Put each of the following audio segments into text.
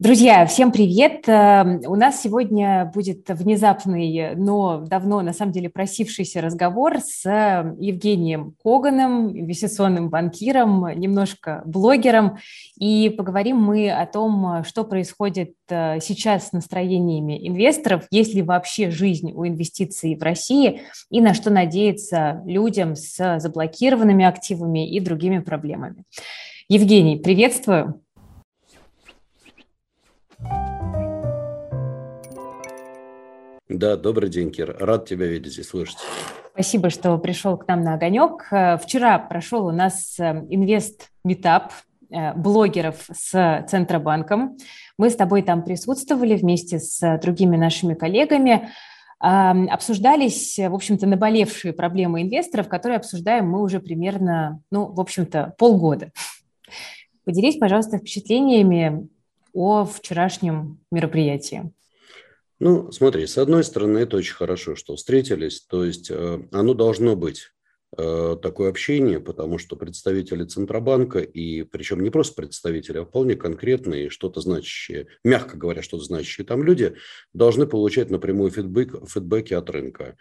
Друзья, всем привет! Эм, у нас сегодня будет внезапный, но давно, на самом деле, просившийся разговор с э, Евгением Коганом, инвестиционным банкиром, немножко блогером. И поговорим мы о том, что происходит э, сейчас с настроениями инвесторов, есть ли вообще жизнь у инвестиций в России и на что надеяться людям с заблокированными активами и другими проблемами. Евгений, приветствую! Да, добрый день, Кир. Рад тебя видеть и слышать. Спасибо, что пришел к нам на огонек. Э, вчера прошел у нас э, инвест-метап э, блогеров с Центробанком. Мы с тобой там присутствовали вместе с другими нашими коллегами. Обсуждались, в общем-то, наболевшие проблемы инвесторов, которые обсуждаем мы уже примерно, ну, в общем-то, полгода. Поделись, пожалуйста, впечатлениями о вчерашнем мероприятии. Ну, смотри, с одной стороны, это очень хорошо, что встретились, то есть э, оно должно быть э, такое общение, потому что представители Центробанка, и причем не просто представители, а вполне конкретные, что-то значащие, мягко говоря, что-то значащие там люди, должны получать напрямую фидбэк, фидбэки от рынка.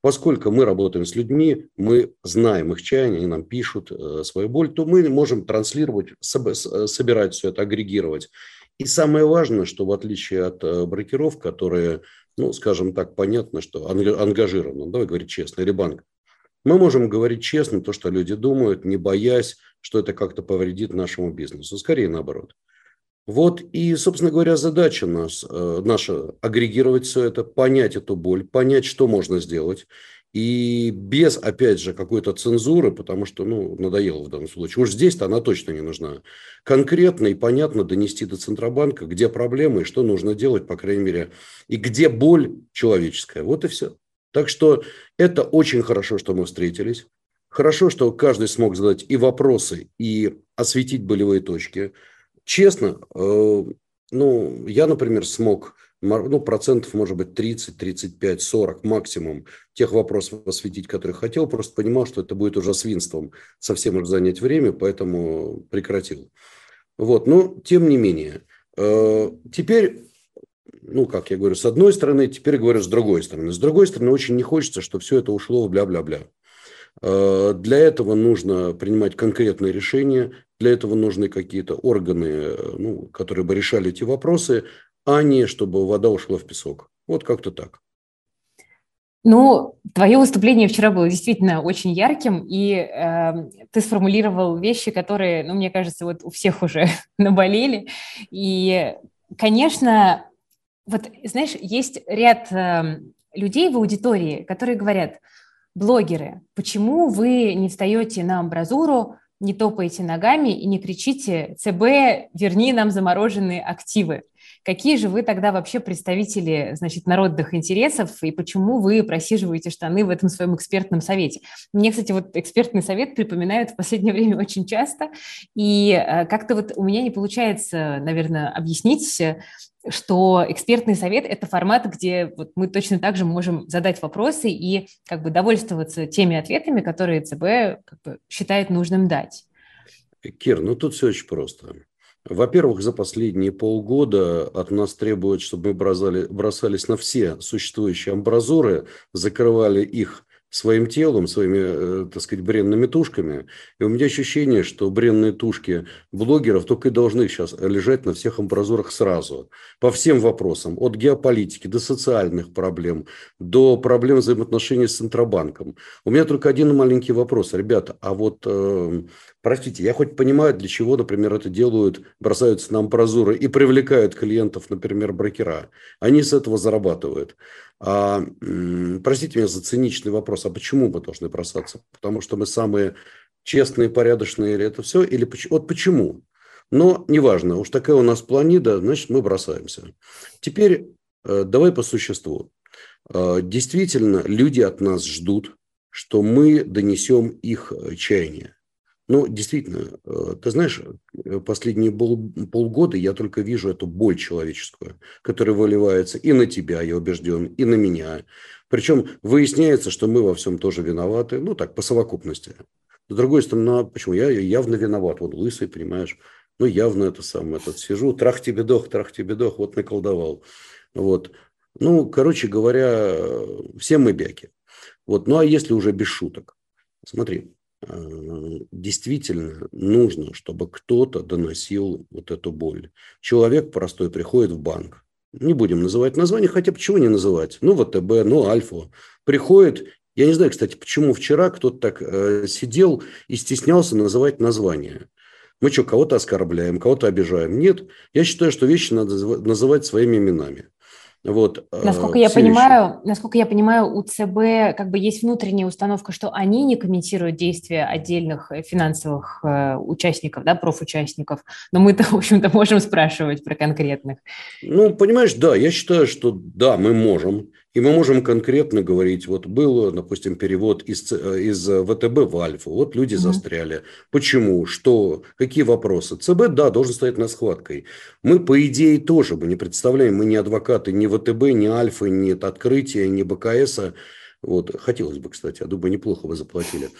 Поскольку мы работаем с людьми, мы знаем их чаяние, они нам пишут э, свою боль, то мы можем транслировать, собирать все это, агрегировать и самое важное, что в отличие от э, брокеров, которые, ну, скажем так, понятно, что ангажированы, давай говорить честно, или банк, мы можем говорить честно то, что люди думают, не боясь, что это как-то повредит нашему бизнесу. Скорее наоборот. Вот и, собственно говоря, задача нас, э, наша агрегировать все это, понять эту боль, понять, что можно сделать, и без, опять же, какой-то цензуры, потому что, ну, надоело в данном случае. Уж здесь-то она точно не нужна. Конкретно и понятно донести до Центробанка, где проблемы и что нужно делать, по крайней мере, и где боль человеческая. Вот и все. Так что это очень хорошо, что мы встретились. Хорошо, что каждый смог задать и вопросы, и осветить болевые точки. Честно, э, ну, я, например, смог ну, процентов, может быть, 30, 35, 40 максимум тех вопросов осветить, которые хотел. Просто понимал, что это будет уже свинством совсем уже занять время, поэтому прекратил. Вот, но тем не менее. Э, теперь, ну, как я говорю, с одной стороны, теперь говорю с другой стороны. С другой стороны, очень не хочется, чтобы все это ушло в бля-бля-бля. Э, для этого нужно принимать конкретные решения, для этого нужны какие-то органы, э, ну, которые бы решали эти вопросы, а не чтобы вода ушла в песок. Вот как-то так. Ну, твое выступление вчера было действительно очень ярким, и э, ты сформулировал вещи, которые, ну, мне кажется, вот у всех уже наболели. И, конечно, вот, знаешь, есть ряд э, людей в аудитории, которые говорят, блогеры, почему вы не встаете на амбразуру, не топаете ногами и не кричите «ЦБ, верни нам замороженные активы». Какие же вы тогда вообще представители, значит, народных интересов и почему вы просиживаете штаны в этом своем экспертном совете? Мне, кстати, вот экспертный совет припоминают в последнее время очень часто, и э, как-то вот у меня не получается, наверное, объяснить, что экспертный совет – это формат, где вот мы точно так же можем задать вопросы и как бы довольствоваться теми ответами, которые ЦБ как бы, считает нужным дать. Кир, ну тут все очень просто. Во-первых, за последние полгода от нас требуют, чтобы мы бросали, бросались на все существующие амбразуры, закрывали их своим телом, своими, э, так сказать, бренными тушками. И у меня ощущение, что бренные тушки блогеров только и должны сейчас лежать на всех амбразурах сразу. По всем вопросам. От геополитики до социальных проблем, до проблем взаимоотношений с Центробанком. У меня только один маленький вопрос. Ребята, а вот, э, простите, я хоть понимаю, для чего, например, это делают, бросаются на амбразуры и привлекают клиентов, например, брокера. Они с этого зарабатывают. А, простите меня за циничный вопрос, а почему мы должны бросаться? Потому что мы самые честные, порядочные или это все? Или вот почему? Но неважно, уж такая у нас планида, значит, мы бросаемся. Теперь э, давай по существу. Э, действительно, люди от нас ждут, что мы донесем их э, чаяние. Ну, действительно, э, ты знаешь, э, последние полгода я только вижу эту боль человеческую, которая выливается и на тебя, я убежден, и на меня. Причем выясняется, что мы во всем тоже виноваты, ну так, по совокупности. С другой стороны, ну, а почему? Я явно виноват, вот лысый, понимаешь, Ну, явно это самое, этот сижу, трах тебе дох, трах тебе дох, вот наколдовал. Вот. Ну, короче говоря, все мы бяки. Вот. Ну, а если уже без шуток? Смотри, э, действительно нужно, чтобы кто-то доносил вот эту боль. Человек простой приходит в банк, не будем называть название, хотя почему не называть? Ну, ВТБ, ну, Альфа. Приходит, я не знаю, кстати, почему вчера кто-то так э, сидел и стеснялся называть название. Мы что, кого-то оскорбляем, кого-то обижаем? Нет. Я считаю, что вещи надо называть своими именами. Вот, э, насколько я понимаю, насколько я понимаю, у ЦБ как бы есть внутренняя установка, что они не комментируют действия отдельных э, финансовых э, участников, да, профучастников, но мы-то, в общем-то, можем спрашивать про конкретных. Ну, понимаешь, да, я считаю, что да, мы можем. И мы можем конкретно говорить, вот был, допустим, перевод из, из ВТБ в Альфу, вот люди mm-hmm. застряли. Почему? Что? Какие вопросы? ЦБ, да, должен стоять на схваткой. Мы, по идее, тоже мы не представляем, мы не адвокаты ни ВТБ, ни Альфы, ни Открытия, ни БКСа. Вот. Хотелось бы, кстати, я думаю, неплохо вы заплатили.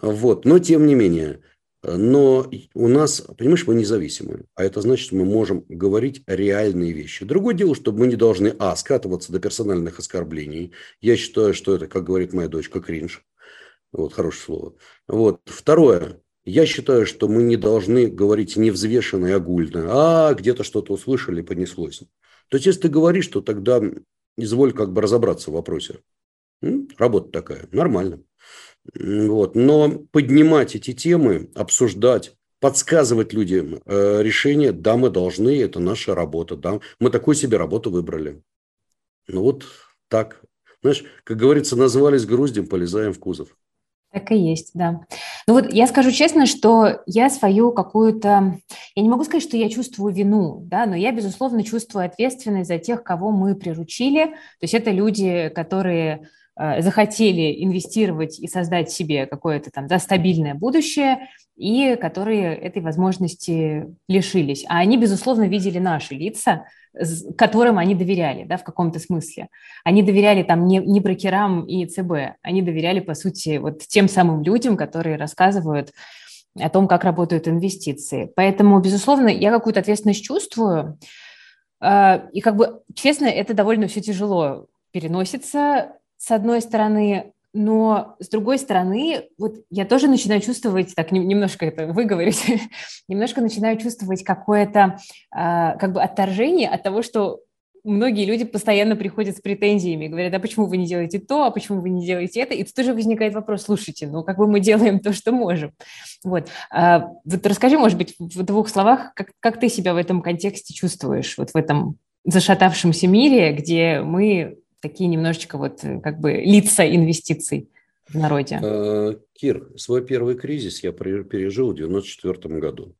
Вот. Но, тем не менее, но у нас, понимаешь, мы независимы, а это значит, что мы можем говорить реальные вещи. Другое дело, что мы не должны, а, скатываться до персональных оскорблений. Я считаю, что это, как говорит моя дочка, кринж. Вот, хорошее слово. Вот. Второе. Я считаю, что мы не должны говорить невзвешенно и огульно. А, где-то что-то услышали, понеслось. То есть, если ты говоришь, то тогда изволь как бы разобраться в вопросе. Работа такая, нормально. Вот. Но поднимать эти темы, обсуждать, подсказывать людям э, решения, да, мы должны, это наша работа, да, мы такую себе работу выбрали. Ну вот так. Знаешь, как говорится, назвались груздем, полезаем в кузов. Так и есть, да. Ну вот я скажу честно, что я свою какую-то... Я не могу сказать, что я чувствую вину, да, но я, безусловно, чувствую ответственность за тех, кого мы приручили. То есть это люди, которые захотели инвестировать и создать себе какое-то там да, стабильное будущее, и которые этой возможности лишились. А они, безусловно, видели наши лица, которым они доверяли, да, в каком-то смысле. Они доверяли там не, не брокерам и ЦБ, они доверяли, по сути, вот тем самым людям, которые рассказывают о том, как работают инвестиции. Поэтому, безусловно, я какую-то ответственность чувствую, э, и как бы, честно, это довольно все тяжело переносится с одной стороны, но с другой стороны, вот я тоже начинаю чувствовать, так немножко это выговорить, немножко начинаю чувствовать какое-то э, как бы отторжение от того, что многие люди постоянно приходят с претензиями, говорят, а почему вы не делаете то, а почему вы не делаете это, и тут тоже возникает вопрос, слушайте, ну как бы мы делаем то, что можем. Вот, а, вот расскажи, может быть, в двух словах, как, как ты себя в этом контексте чувствуешь, вот в этом зашатавшемся мире, где мы такие немножечко вот э, как бы лица инвестиций в народе? Э, Кир, свой первый кризис я пережил в 94 году.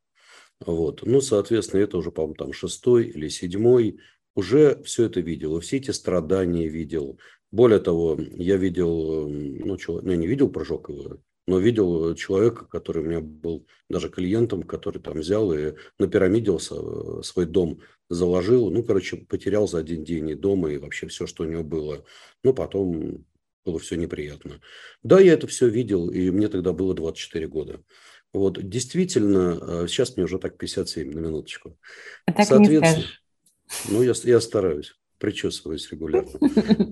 Вот. Ну, соответственно, это уже, по-моему, там шестой или седьмой. Уже все это видел, все эти страдания видел. Более того, я видел, ну, человек, ну, я не видел прыжок но видел человека, который у меня был даже клиентом, который там взял и напирамидился, э, свой дом заложил. Ну, короче, потерял за один день и дома, и вообще все, что у него было. Ну, потом было все неприятно. Да, я это все видел, и мне тогда было 24 года. Вот, действительно, э, сейчас мне уже так 57 на минуточку. А так Соответственно, не скажешь. ну, я, я стараюсь причесываюсь регулярно.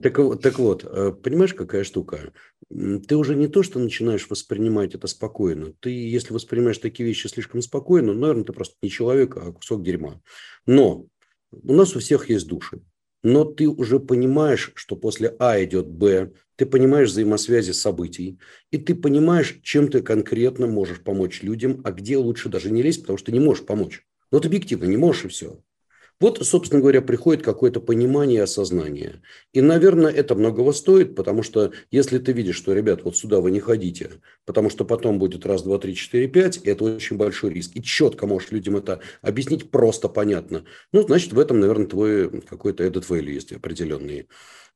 Так, так вот, э, понимаешь, какая штука? Ты уже не то, что начинаешь воспринимать это спокойно. Ты, если воспринимаешь такие вещи слишком спокойно, ну, наверное, ты просто не человек, а кусок дерьма. Но у нас у всех есть души. Но ты уже понимаешь, что после А идет Б, ты понимаешь взаимосвязи событий, и ты понимаешь, чем ты конкретно можешь помочь людям, а где лучше даже не лезть, потому что ты не можешь помочь. Но ты объективно не можешь, и все. Вот, собственно говоря, приходит какое-то понимание и осознание. И, наверное, это многого стоит, потому что если ты видишь, что, ребят, вот сюда вы не ходите, потому что потом будет раз, два, три, четыре, пять, это очень большой риск. И четко можешь людям это объяснить просто понятно. Ну, значит, в этом, наверное, твой какой-то этот value есть определенный.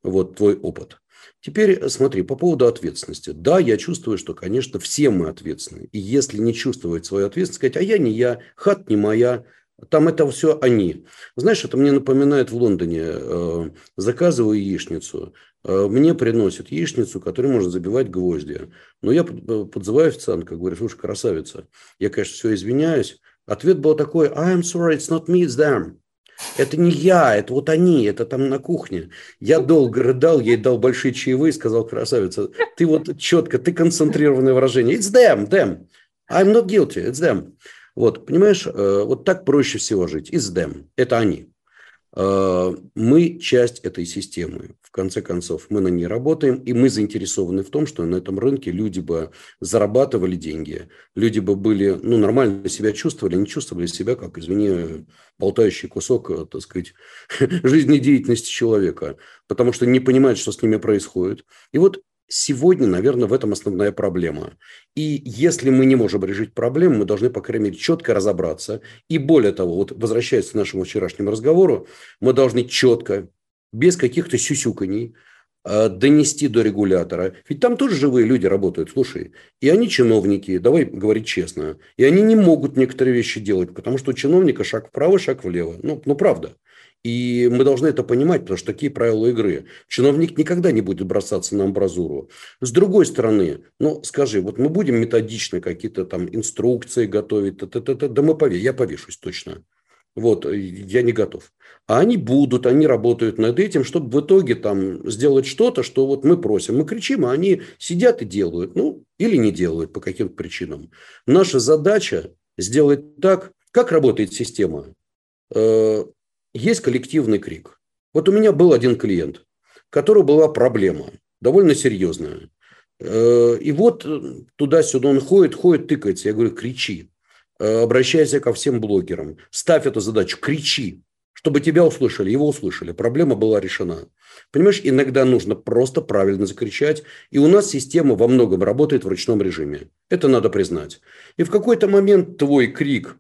Вот твой опыт. Теперь смотри, по поводу ответственности. Да, я чувствую, что, конечно, все мы ответственны. И если не чувствовать свою ответственность, сказать, а я не я, хат не моя, там это все они. Знаешь, это мне напоминает в Лондоне. Э, заказываю яичницу. Э, мне приносят яичницу, которой можно забивать гвозди. Но я подзываю официантка, говорю, слушай, красавица, я, конечно, все извиняюсь, Ответ был такой, I'm sorry, it's not me, it's them. Это не я, это вот они, это там на кухне. Я долго рыдал, ей дал большие чаевые, сказал, красавица, ты вот четко, ты концентрированное выражение. It's them, them. I'm not guilty, it's them. Вот, понимаешь, э, вот так проще всего жить. It's them, это они. Э, мы часть этой системы. В конце концов, мы на ней работаем, и мы заинтересованы в том, что на этом рынке люди бы зарабатывали деньги, люди бы были, ну, нормально себя чувствовали, не чувствовали себя, как, извини, болтающий кусок, э, так сказать, жизнедеятельности человека, потому что не понимают, что с ними происходит. И вот Сегодня, наверное, в этом основная проблема. И если мы не можем решить проблему, мы должны, по крайней мере, четко разобраться. И более того, вот возвращаясь к нашему вчерашнему разговору, мы должны четко, без каких-то сюсюканий, э, донести до регулятора. Ведь там тоже живые люди работают, слушай. И они чиновники, давай говорить честно. И они не могут некоторые вещи делать, потому что у чиновника шаг вправо, шаг влево. Ну, ну правда. И мы должны это понимать, потому что такие правила игры. Чиновник никогда не будет бросаться на амбразуру. С другой стороны, ну, скажи, вот мы будем методично какие-то там инструкции готовить, т -т -т -т, да мы пове, я повешусь точно. Вот, я не готов. А они будут, они работают над этим, чтобы в итоге там сделать что-то, что вот мы просим. Мы кричим, а они сидят и делают. Ну, или не делают по каким-то причинам. Наша задача сделать так, как работает система э, есть коллективный крик. Вот у меня был один клиент, у которого была проблема, довольно серьезная. Э, и вот туда-сюда он ходит, ходит, тыкается. Я говорю, кричи, э, обращайся ко всем блогерам, ставь эту задачу, кричи, чтобы тебя услышали, его услышали. Проблема была решена. Понимаешь, иногда нужно просто правильно закричать. И у нас система во многом работает в ручном режиме. Это надо признать. И в какой-то момент твой крик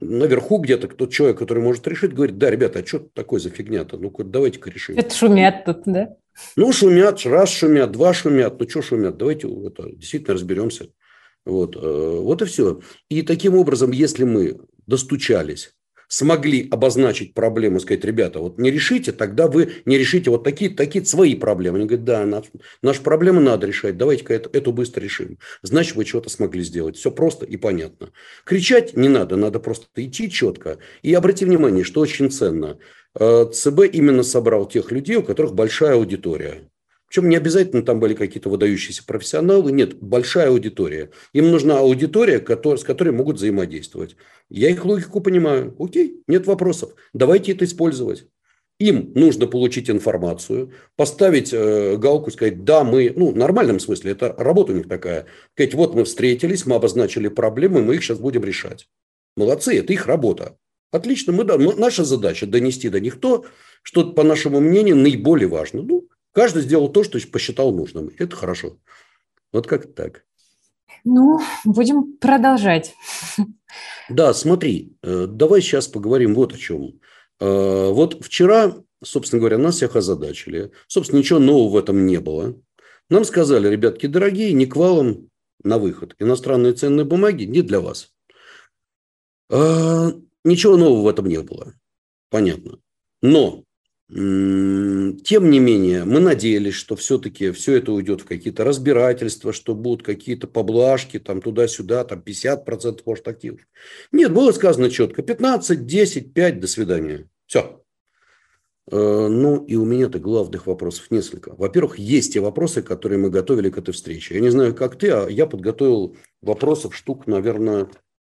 наверху где-то тот человек, который может решить, говорит, да, ребята, а что такое за фигня-то? Ну-ка, давайте-ка решим. Это шумят тут, да? Ну, шумят, раз шумят, два шумят, ну, что шумят? Давайте это, действительно разберемся. Вот, э, вот и все. И таким образом, если мы достучались смогли обозначить проблему, сказать, ребята, вот не решите, тогда вы не решите вот такие, такие свои проблемы. Они говорят, да, наш, нашу проблему надо решать, давайте-ка эту, эту быстро решим. Значит, вы что-то смогли сделать. Все просто и понятно. Кричать не надо, надо просто идти четко. И обрати внимание, что очень ценно. Э, ЦБ именно собрал тех людей, у которых большая аудитория. Причем не обязательно там были какие-то выдающиеся профессионалы, нет, большая аудитория. Им нужна аудитория, с которой могут взаимодействовать. Я их логику понимаю. Окей, нет вопросов. Давайте это использовать. Им нужно получить информацию, поставить э, галку, сказать, да, мы, ну, в нормальном смысле, это работа у них такая. Сказать, вот мы встретились, мы обозначили проблемы, мы их сейчас будем решать. Молодцы, это их работа. Отлично, мы, да, наша задача донести до них то, что, по нашему мнению, наиболее важно. Ну, Каждый сделал то, что посчитал нужным. Это хорошо. Вот как так. Ну, будем продолжать. Да, смотри, э, давай сейчас поговорим вот о чем. Э, вот вчера, собственно говоря, нас всех озадачили. Собственно, ничего нового в этом не было. Нам сказали, ребятки дорогие, не к валам на выход. Иностранные ценные бумаги не для вас. Э, ничего нового в этом не было. Понятно. Но тем не менее, мы надеялись, что все-таки все это уйдет в какие-то разбирательства, что будут какие-то поблажки, там туда-сюда, там 50% может активов. Нет, было сказано четко, 15, 10, 5, до свидания. Все. Э, ну, и у меня-то главных вопросов несколько. Во-первых, есть те вопросы, которые мы готовили к этой встрече. Я не знаю, как ты, а я подготовил вопросов штук, наверное,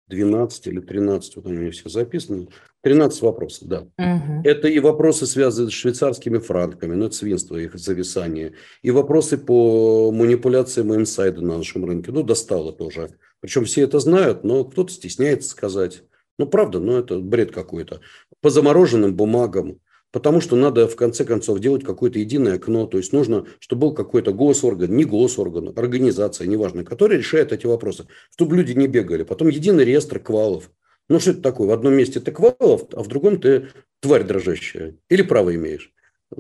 12 или 13, вот они у меня все записаны. 13 вопросов, да. Угу. Это и вопросы, связанные с швейцарскими франками, ну, это свинство, их зависание. И вопросы по манипуляциям инсайда на нашем рынке. Ну, достало тоже. Причем все это знают, но кто-то стесняется сказать. Ну, правда, ну, это бред какой-то. По замороженным бумагам, Потому что надо, в конце концов, делать какое-то единое окно. То есть нужно, чтобы был какой-то госорган, не госорган, организация, неважно, которая решает эти вопросы. Чтобы люди не бегали. Потом единый реестр квалов. Ну, что это такое? В одном месте ты квалов, а в другом ты тварь дрожащая. Или право имеешь.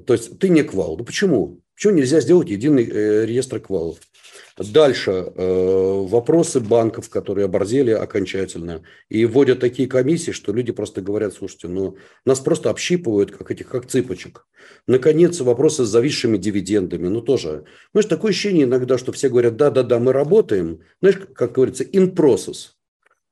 То есть ты не квал. Ну, почему? Почему нельзя сделать единый э, реестр квалов? Дальше э, вопросы банков, которые оборзели окончательно и вводят такие комиссии, что люди просто говорят, слушайте, ну нас просто общипывают, как этих, как цыпочек. Наконец, вопросы с зависшими дивидендами, ну тоже. Знаешь, такое ощущение иногда, что все говорят, да-да-да, мы работаем, знаешь, как говорится, in process.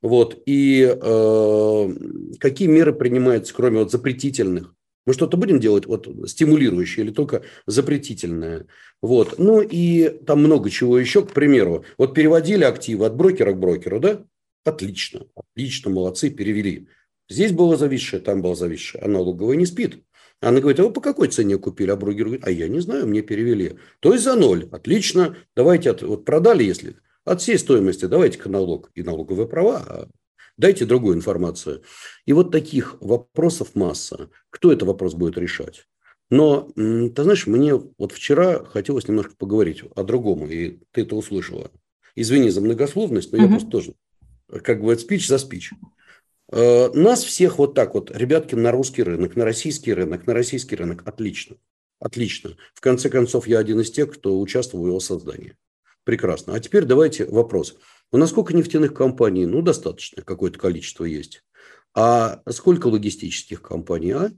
Вот. И э, какие меры принимаются, кроме вот запретительных? Мы что-то будем делать вот стимулирующее или только запретительное? Вот. Ну и там много чего еще. К примеру, вот переводили активы от брокера к брокеру, да? Отлично, отлично, молодцы, перевели. Здесь было зависшее, там было зависшее. А налоговая не спит. Она говорит, а вы по какой цене купили? А брокер говорит, а я не знаю, мне перевели. То есть за ноль. Отлично. Давайте, от, вот продали, если от всей стоимости давайте-ка налог и налоговые права, а дайте другую информацию. И вот таких вопросов масса. Кто этот вопрос будет решать? Но, ты знаешь, мне вот вчера хотелось немножко поговорить о другом, и ты это услышала. Извини за многословность, но mm-hmm. я просто тоже, как говорят, спич за спич. Э, нас всех вот так вот, ребятки, на русский рынок, на российский рынок, на российский рынок. Отлично. Отлично. В конце концов, я один из тех, кто участвовал в его создании. Прекрасно. А теперь давайте вопрос. У нас сколько нефтяных компаний? Ну, достаточно, какое-то количество есть. А сколько логистических компаний, а?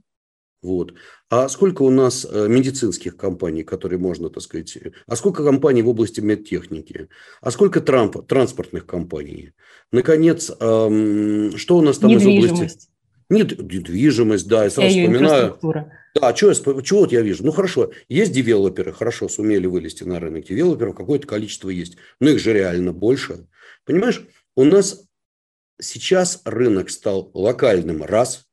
Вот. А сколько у нас э, медицинских компаний, которые можно, так сказать, а сколько компаний в области медтехники? А сколько трамп, транспортных компаний? Наконец, эм, что у нас там из области? Нет, недвижимость, да, я сразу вспоминаю. Да, я, чего вот я вижу? Ну, хорошо, есть девелоперы, хорошо, сумели вылезти на рынок. Девелоперов какое-то количество есть, но их же реально больше. Понимаешь, у нас сейчас рынок стал локальным – раз,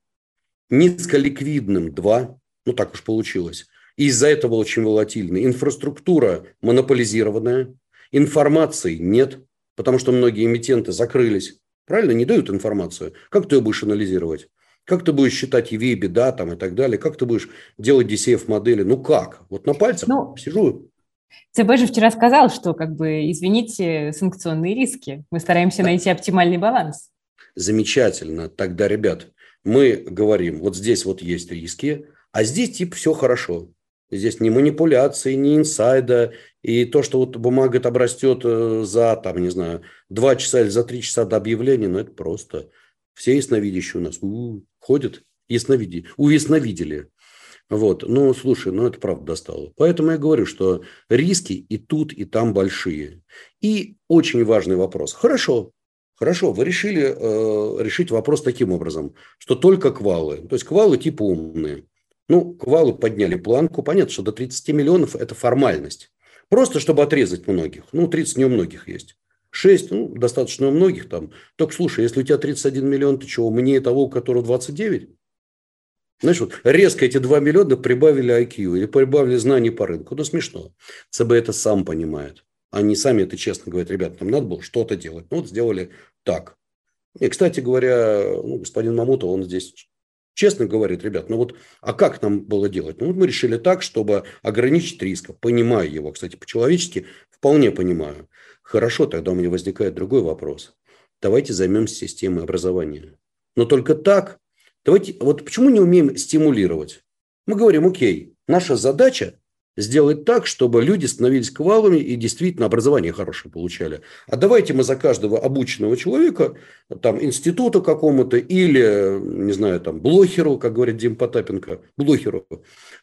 низколиквидным – два, ну, так уж получилось. И из-за этого очень волатильный. Инфраструктура монополизированная, информации нет, потому что многие эмитенты закрылись. Правильно? Не дают информацию. Как ты ее будешь анализировать? Как ты будешь считать EV, беда там и так далее? Как ты будешь делать DCF-модели? Ну как? Вот на пальцах ну, сижу. ЦБ же вчера сказал, что, как бы, извините, санкционные риски. Мы стараемся да. найти оптимальный баланс. Замечательно. Тогда, ребят, мы говорим, вот здесь вот есть риски, а здесь типа все хорошо. Здесь ни манипуляции, ни инсайда. И то, что вот бумага обрастет э, за, там, не знаю, два часа или за три часа до объявления, ну, это просто. Все ясновидящие у нас у, ходят, ясновиди, увясновидели. Вот, ну, слушай, ну, это правда достало. Поэтому я говорю, что риски и тут, и там большие. И очень важный вопрос. Хорошо, Хорошо, вы решили э, решить вопрос таким образом, что только квалы. То есть квалы типа умные. Ну, квалы подняли планку. Понятно, что до 30 миллионов – это формальность. Просто чтобы отрезать многих. Ну, 30 не у многих есть. 6, ну, достаточно у многих там. Только слушай, если у тебя 31 миллион, ты что, умнее того, у которого 29? Знаешь, вот резко эти 2 миллиона прибавили IQ или прибавили знаний по рынку. Ну, смешно. ЦБ это сам понимает. Они сами это честно говорят, ребят, нам надо было что-то делать. Ну, вот сделали так. И, кстати говоря, ну, господин Мамутов, он здесь честно говорит, ребят, ну вот, а как нам было делать? Ну, вот мы решили так, чтобы ограничить риск. Понимаю его, кстати, по-человечески вполне понимаю. Хорошо, тогда у меня возникает другой вопрос. Давайте займемся системой образования. Но только так. Давайте, вот почему не умеем стимулировать? Мы говорим, окей, наша задача сделать так, чтобы люди становились квалами и действительно образование хорошее получали. А давайте мы за каждого обученного человека, там, институту какому-то или, не знаю, там, блохеру, как говорит Дим Потапенко, блохеру,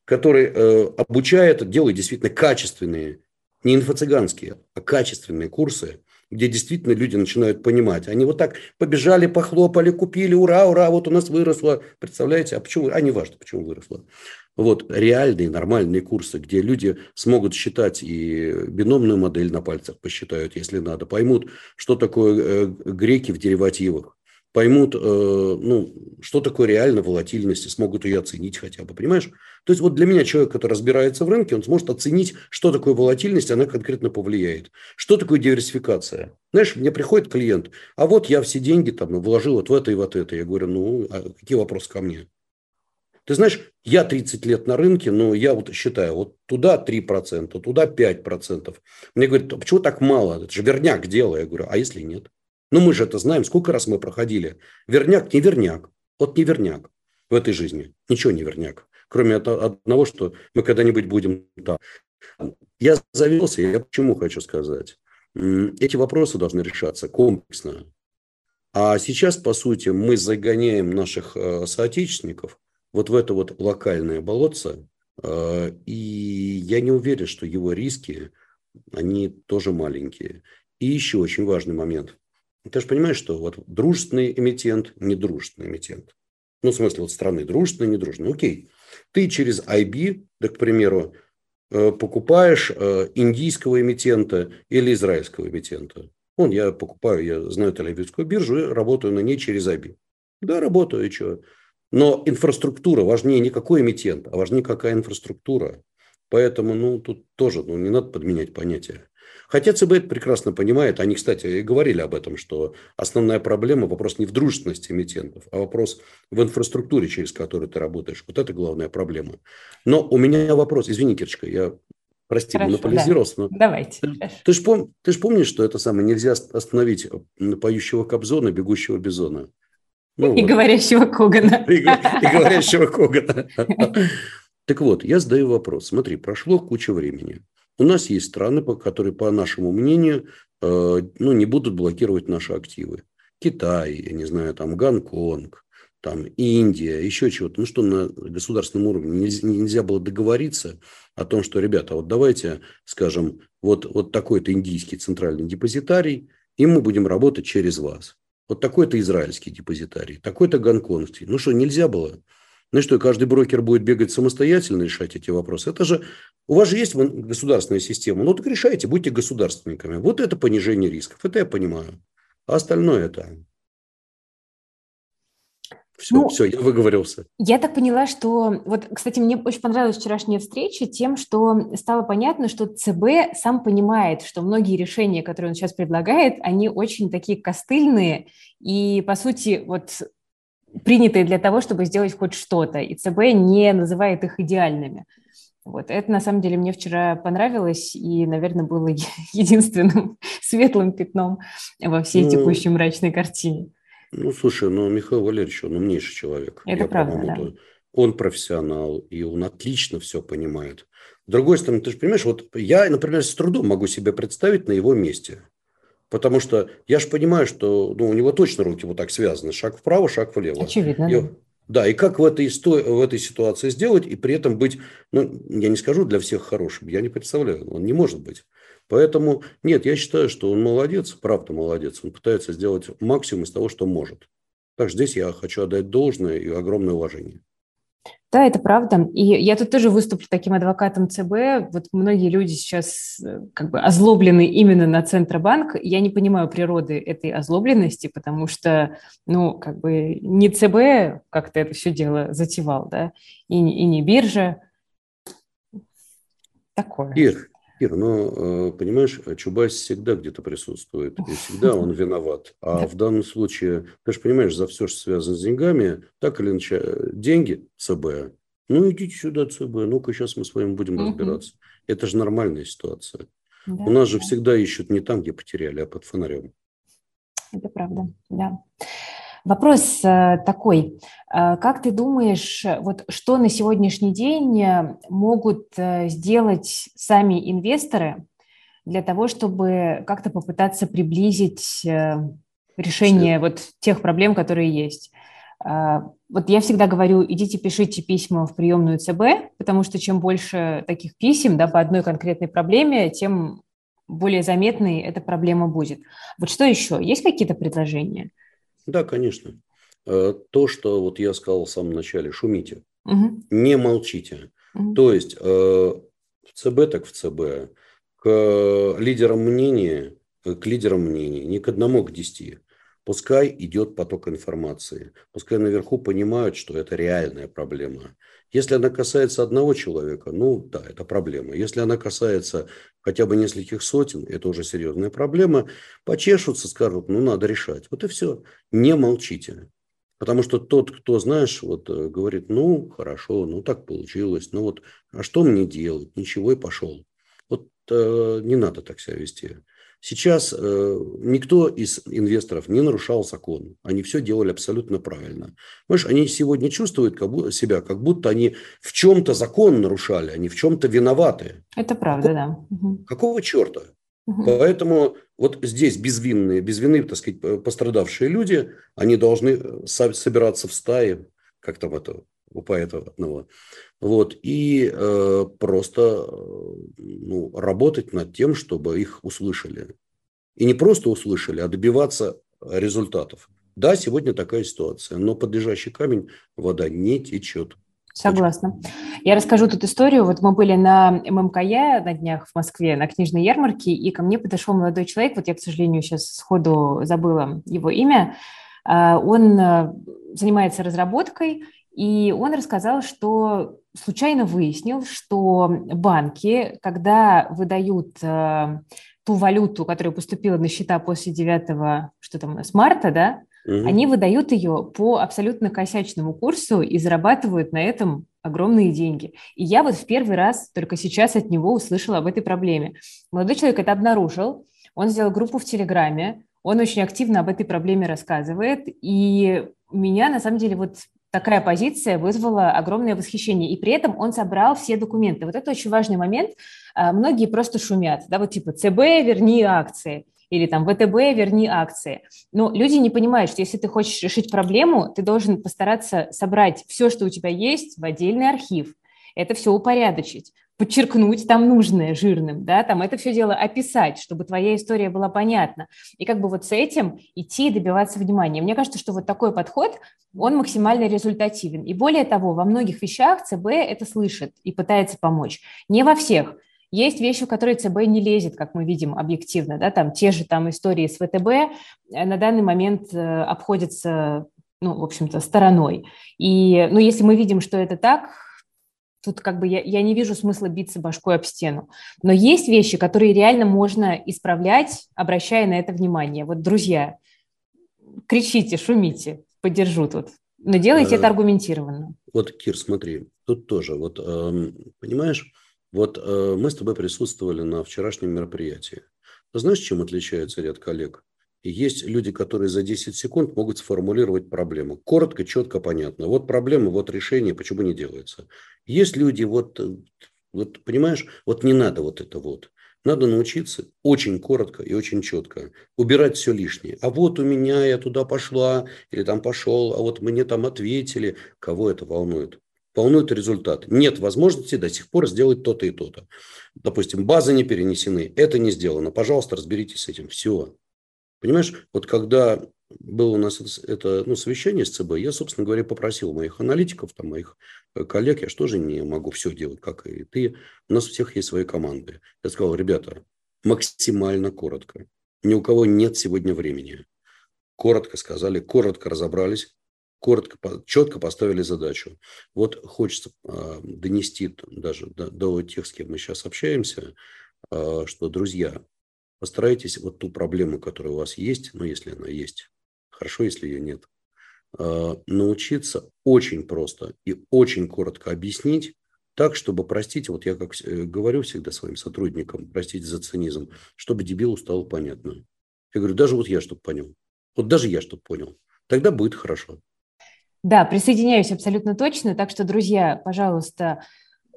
который э, обучает, делает действительно качественные, не инфо-цыганские, а качественные курсы, где действительно люди начинают понимать. Они вот так побежали, похлопали, купили, ура, ура, вот у нас выросло. Представляете, а почему? А не важно, почему выросло. Вот реальные, нормальные курсы, где люди смогут считать и биномную модель на пальцах посчитают, если надо, поймут, что такое э, греки в деривативах, поймут, э, ну, что такое реально волатильность, и смогут ее оценить хотя бы, понимаешь? То есть вот для меня человек, который разбирается в рынке, он сможет оценить, что такое волатильность, она конкретно повлияет. Что такое диверсификация? Знаешь, мне приходит клиент, а вот я все деньги там вложил вот в это и вот это. Я говорю, ну, а какие вопросы ко мне? Ты знаешь, я 30 лет на рынке, но я вот считаю, вот туда 3%, туда 5%. Мне говорят, а почему так мало? Это же верняк дело. Я говорю, а если нет? Ну, мы же это знаем, сколько раз мы проходили. Верняк, не верняк. Вот не верняк в этой жизни. Ничего не верняк. Кроме одного, что мы когда-нибудь будем там. Я завелся, я почему хочу сказать. Эти вопросы должны решаться комплексно. А сейчас, по сути, мы загоняем наших э, соотечественников вот в это вот локальное болотце, э, и я не уверен, что его риски, они тоже маленькие. И еще очень важный момент. Ты же понимаешь, что вот дружественный эмитент, недружественный эмитент. Ну, в смысле, вот страны дружественные, недружественные. Окей. Ты через IB, да, к примеру, э, покупаешь э, индийского эмитента или израильского эмитента. Он, я покупаю, я знаю Тель-Авивскую биржу и работаю на ней через IB. Да, работаю, и что. Но инфраструктура важнее не какой эмитент, а важнее какая инфраструктура. Поэтому, ну, тут тоже ну, не надо подменять понятия. Хотя ЦБ это прекрасно понимает. Они, кстати, и говорили об этом, что основная проблема, вопрос не в дружественности эмитентов, а вопрос в инфраструктуре, через которую ты работаешь. Вот это главная проблема. Но у меня вопрос. Извини, Кирочка, я Прости, Хорошо, монополизировался. Да. Но... Давайте. Ты, ты же пом... ты ж помнишь, что это самое нельзя остановить поющего Кобзона, бегущего бизона? Ну, и вот. говорящего Когана. И, и говорящего Когана. Так вот, я задаю вопрос. Смотри, прошло куча времени. У нас есть страны, которые, по нашему мнению, э, ну, не будут блокировать наши активы. Китай, я не знаю, там Гонконг, там Индия, еще чего-то. Ну, что на государственном уровне нельзя, нельзя было договориться о том, что, ребята, вот давайте, скажем, вот, вот такой-то индийский центральный депозитарий, и мы будем работать через вас. Вот такой-то израильский депозитарий, такой-то гонконгский. Ну что, нельзя было? Ну что, каждый брокер будет бегать самостоятельно решать эти вопросы? Это же, у вас же есть государственная система. Ну так решайте, будьте государственниками. Вот это понижение рисков. Это я понимаю. А остальное это... Все, ну, все, я выговорился. Я так поняла, что... Вот, кстати, мне очень понравилась вчерашняя встреча тем, что стало понятно, что ЦБ сам понимает, что многие решения, которые он сейчас предлагает, они очень такие костыльные, и, по сути, вот принятые для того, чтобы сделать хоть что-то, и ЦБ не называет их идеальными. Вот. Это, на самом деле, мне вчера понравилось и, наверное, было единственным светлым пятном во всей ну, текущей мрачной картине. Ну, слушай, ну, Михаил Валерьевич, он умнейший человек. Это Я правда, да. Он профессионал, и он отлично все понимает. С другой стороны, ты же понимаешь, вот я, например, с трудом могу себе представить на его месте. Потому что я же понимаю, что ну, у него точно руки вот так связаны. Шаг вправо, шаг влево. Очевидно. И, да, и как в этой, в этой ситуации сделать, и при этом быть, ну, я не скажу для всех хорошим, я не представляю, он не может быть. Поэтому, нет, я считаю, что он молодец, правда молодец. Он пытается сделать максимум из того, что может. Так что здесь я хочу отдать должное и огромное уважение. Да, это правда. И я тут тоже выступлю таким адвокатом ЦБ. Вот многие люди сейчас э, как бы озлоблены именно на Центробанк. Я не понимаю природы этой озлобленности, потому что, ну, как бы не ЦБ как-то это все дело затевал, да, и, и не биржа. Такое. Ир, Ир, ну, понимаешь, Чубайс всегда где-то присутствует, и всегда он виноват. А в данном случае, ты же понимаешь, за все, что связано с деньгами, так или иначе, деньги ЦБ, ну, идите сюда, ЦБ, ну-ка, сейчас мы с вами будем разбираться. Это же нормальная ситуация. Да, У нас же всегда ищут не там, где потеряли, а под фонарем. Это правда, да. Вопрос э, такой. Э, как ты думаешь, вот что на сегодняшний день э, могут сделать сами инвесторы для того, чтобы как-то попытаться приблизить решение вот тех проблем, которые есть? Вот я всегда говорю, идите пишите письма в приемную ЦБ, потому что чем больше таких писем да, по одной конкретной проблеме, тем более заметной эта проблема будет. Вот что еще? Есть какие-то предложения? Да, конечно. Э, то, что вот я сказал в самом начале, шумите, угу. не молчите. Угу. То есть э, в ЦБ так в ЦБ, к лидерам мнения, к лидерам мнений, не к одному, а к десяти. Пускай идет поток информации, пускай наверху понимают, что это реальная проблема. Если она касается одного человека, ну да, это проблема. Если она касается хотя бы нескольких сотен, это уже серьезная проблема. Почешутся, скажут, ну надо решать. Вот и все. Не молчите. Потому что тот, кто, знаешь, вот э, говорит, ну хорошо, ну так получилось, ну вот, а что мне делать? Ничего и пошел. Вот э, не надо так себя вести. Сейчас э, никто из инвесторов не нарушал закон. Они все делали абсолютно правильно. Понимаешь, они сегодня чувствуют как будто, себя, как будто они в чем-то закон нарушали, они в чем-то виноваты. Это правда, какого, да. Какого черта? Угу. Поэтому вот здесь безвинные, без вины, так сказать, пострадавшие люди, они должны э, собираться в стаи, как там это у поэта одного, вот, и э, просто э, ну, работать над тем, чтобы их услышали. И не просто услышали, а добиваться результатов. Да, сегодня такая ситуация, но под лежащий камень вода не течет. Согласна. Я расскажу тут историю. Вот мы были на ММКЯ на днях в Москве, на книжной ярмарке, и ко мне подошел молодой человек, вот я, к сожалению, сейчас сходу забыла его имя, а, он э, занимается разработкой, и он рассказал, что случайно выяснил, что банки, когда выдают э, ту валюту, которая поступила на счета после 9 что там, с марта, да, Угу. Они выдают ее по абсолютно косячному курсу и зарабатывают на этом огромные деньги. И я вот в первый раз только сейчас от него услышала об этой проблеме. Молодой человек это обнаружил, он сделал группу в Телеграме, он очень активно об этой проблеме рассказывает, и меня на самом деле вот такая позиция вызвала огромное восхищение. И при этом он собрал все документы. Вот это очень важный момент. А, многие просто шумят, да, вот типа ЦБ, верни акции или там ВТБ, верни акции. Но люди не понимают, что если ты хочешь решить проблему, ты должен постараться собрать все, что у тебя есть, в отдельный архив, это все упорядочить, подчеркнуть там нужное жирным, да, там это все дело описать, чтобы твоя история была понятна. И как бы вот с этим идти и добиваться внимания. Мне кажется, что вот такой подход, он максимально результативен. И более того, во многих вещах ЦБ это слышит и пытается помочь. Не во всех. Есть вещи, в которые ЦБ не лезет, как мы видим объективно, да, там те же там истории с ВТБ э, на данный момент э, обходятся, ну, в общем-то, стороной. И, ну, если мы видим, что это так, тут как бы я, я не вижу смысла биться башкой об стену. Но есть вещи, которые реально можно исправлять, обращая на это внимание. Вот, друзья, кричите, шумите, поддержу тут. Но делайте это э, аргументированно. Вот, Кир, смотри, тут тоже, вот, понимаешь, вот э, мы с тобой присутствовали на вчерашнем мероприятии. Знаешь, чем отличается ряд коллег? Есть люди, которые за 10 секунд могут сформулировать проблему. Коротко, четко, понятно. Вот проблема, вот решение, почему не делается. Есть люди, вот, э, вот понимаешь, вот не надо вот это вот. Надо научиться очень коротко и очень четко убирать все лишнее. А вот у меня я туда пошла или там пошел, а вот мне там ответили. Кого это волнует? волнует результат. Нет возможности до сих пор сделать то-то и то-то. Допустим, базы не перенесены, это не сделано. Пожалуйста, разберитесь с этим. Все. Понимаешь, вот когда было у нас это ну, совещание с ЦБ, я, собственно говоря, попросил моих аналитиков, там, моих э, коллег, я же тоже не могу все делать, как и ты. У нас у всех есть свои команды. Я сказал, ребята, максимально коротко. Ни у кого нет сегодня времени. Коротко сказали, коротко разобрались, коротко, четко поставили задачу. Вот хочется э, донести даже до, до тех, с кем мы сейчас общаемся, э, что, друзья, постарайтесь вот ту проблему, которая у вас есть, ну, если она есть, хорошо, если ее нет, э, научиться очень просто и очень коротко объяснить, так, чтобы, простите, вот я как говорю всегда своим сотрудникам, простите за цинизм, чтобы дебилу стало понятно. Я говорю, даже вот я, чтобы понял. Вот даже я, чтобы понял. Тогда будет хорошо. Да, присоединяюсь абсолютно точно. Так что, друзья, пожалуйста,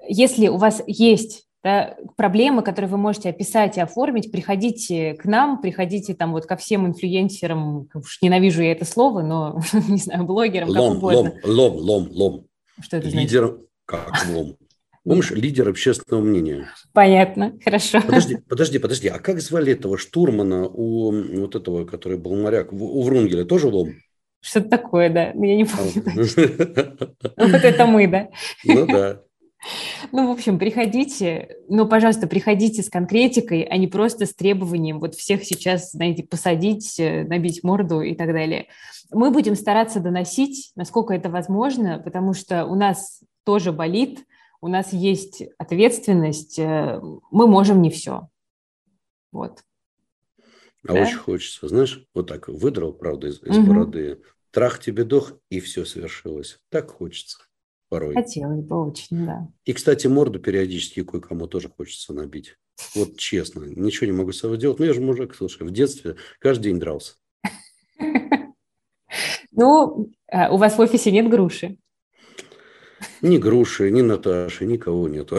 если у вас есть да, проблемы, которые вы можете описать и оформить, приходите к нам, приходите там вот ко всем инфлюенсерам, уж ненавижу я это слово, но, не знаю, блогерам, лом, как угодно. Лом, лом, лом, лом. Что это Лидер, значит? как лом. Помнишь, лидер общественного мнения. Понятно, хорошо. Подожди, подожди, подожди. А как звали этого штурмана у вот этого, который был моряк, у Врунгеля, тоже лом? Что-то такое, да. Я не помню. Ну, вот это мы, да? Ну, да. Ну, в общем, приходите, но, пожалуйста, приходите с конкретикой, а не просто с требованием вот всех сейчас, знаете, посадить, э, набить морду и так далее. Мы будем стараться доносить, насколько это возможно, потому что у нас тоже болит, у нас есть ответственность, э, мы можем не все. Вот. А да? очень хочется, знаешь, вот так выдрал, правда, из, из угу. бороды, трах тебе дох, и все совершилось. Так хочется порой. Хотелось бы очень, да. И, кстати, морду периодически кое-кому тоже хочется набить. Вот честно, ничего не могу с собой делать. Ну, я же мужик, слушай, в детстве каждый день дрался. Ну, а, у вас в офисе нет груши? Ни груши, ни Наташи, никого нету.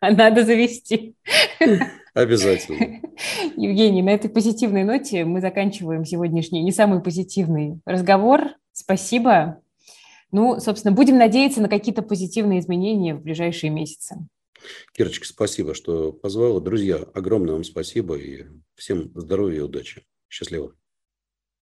А надо завести. Обязательно. Евгений, на этой позитивной ноте мы заканчиваем сегодняшний не самый позитивный разговор. Спасибо. Ну, собственно, будем надеяться на какие-то позитивные изменения в ближайшие месяцы. Кирочка, спасибо, что позвала. Друзья, огромное вам спасибо и всем здоровья и удачи. Счастливо.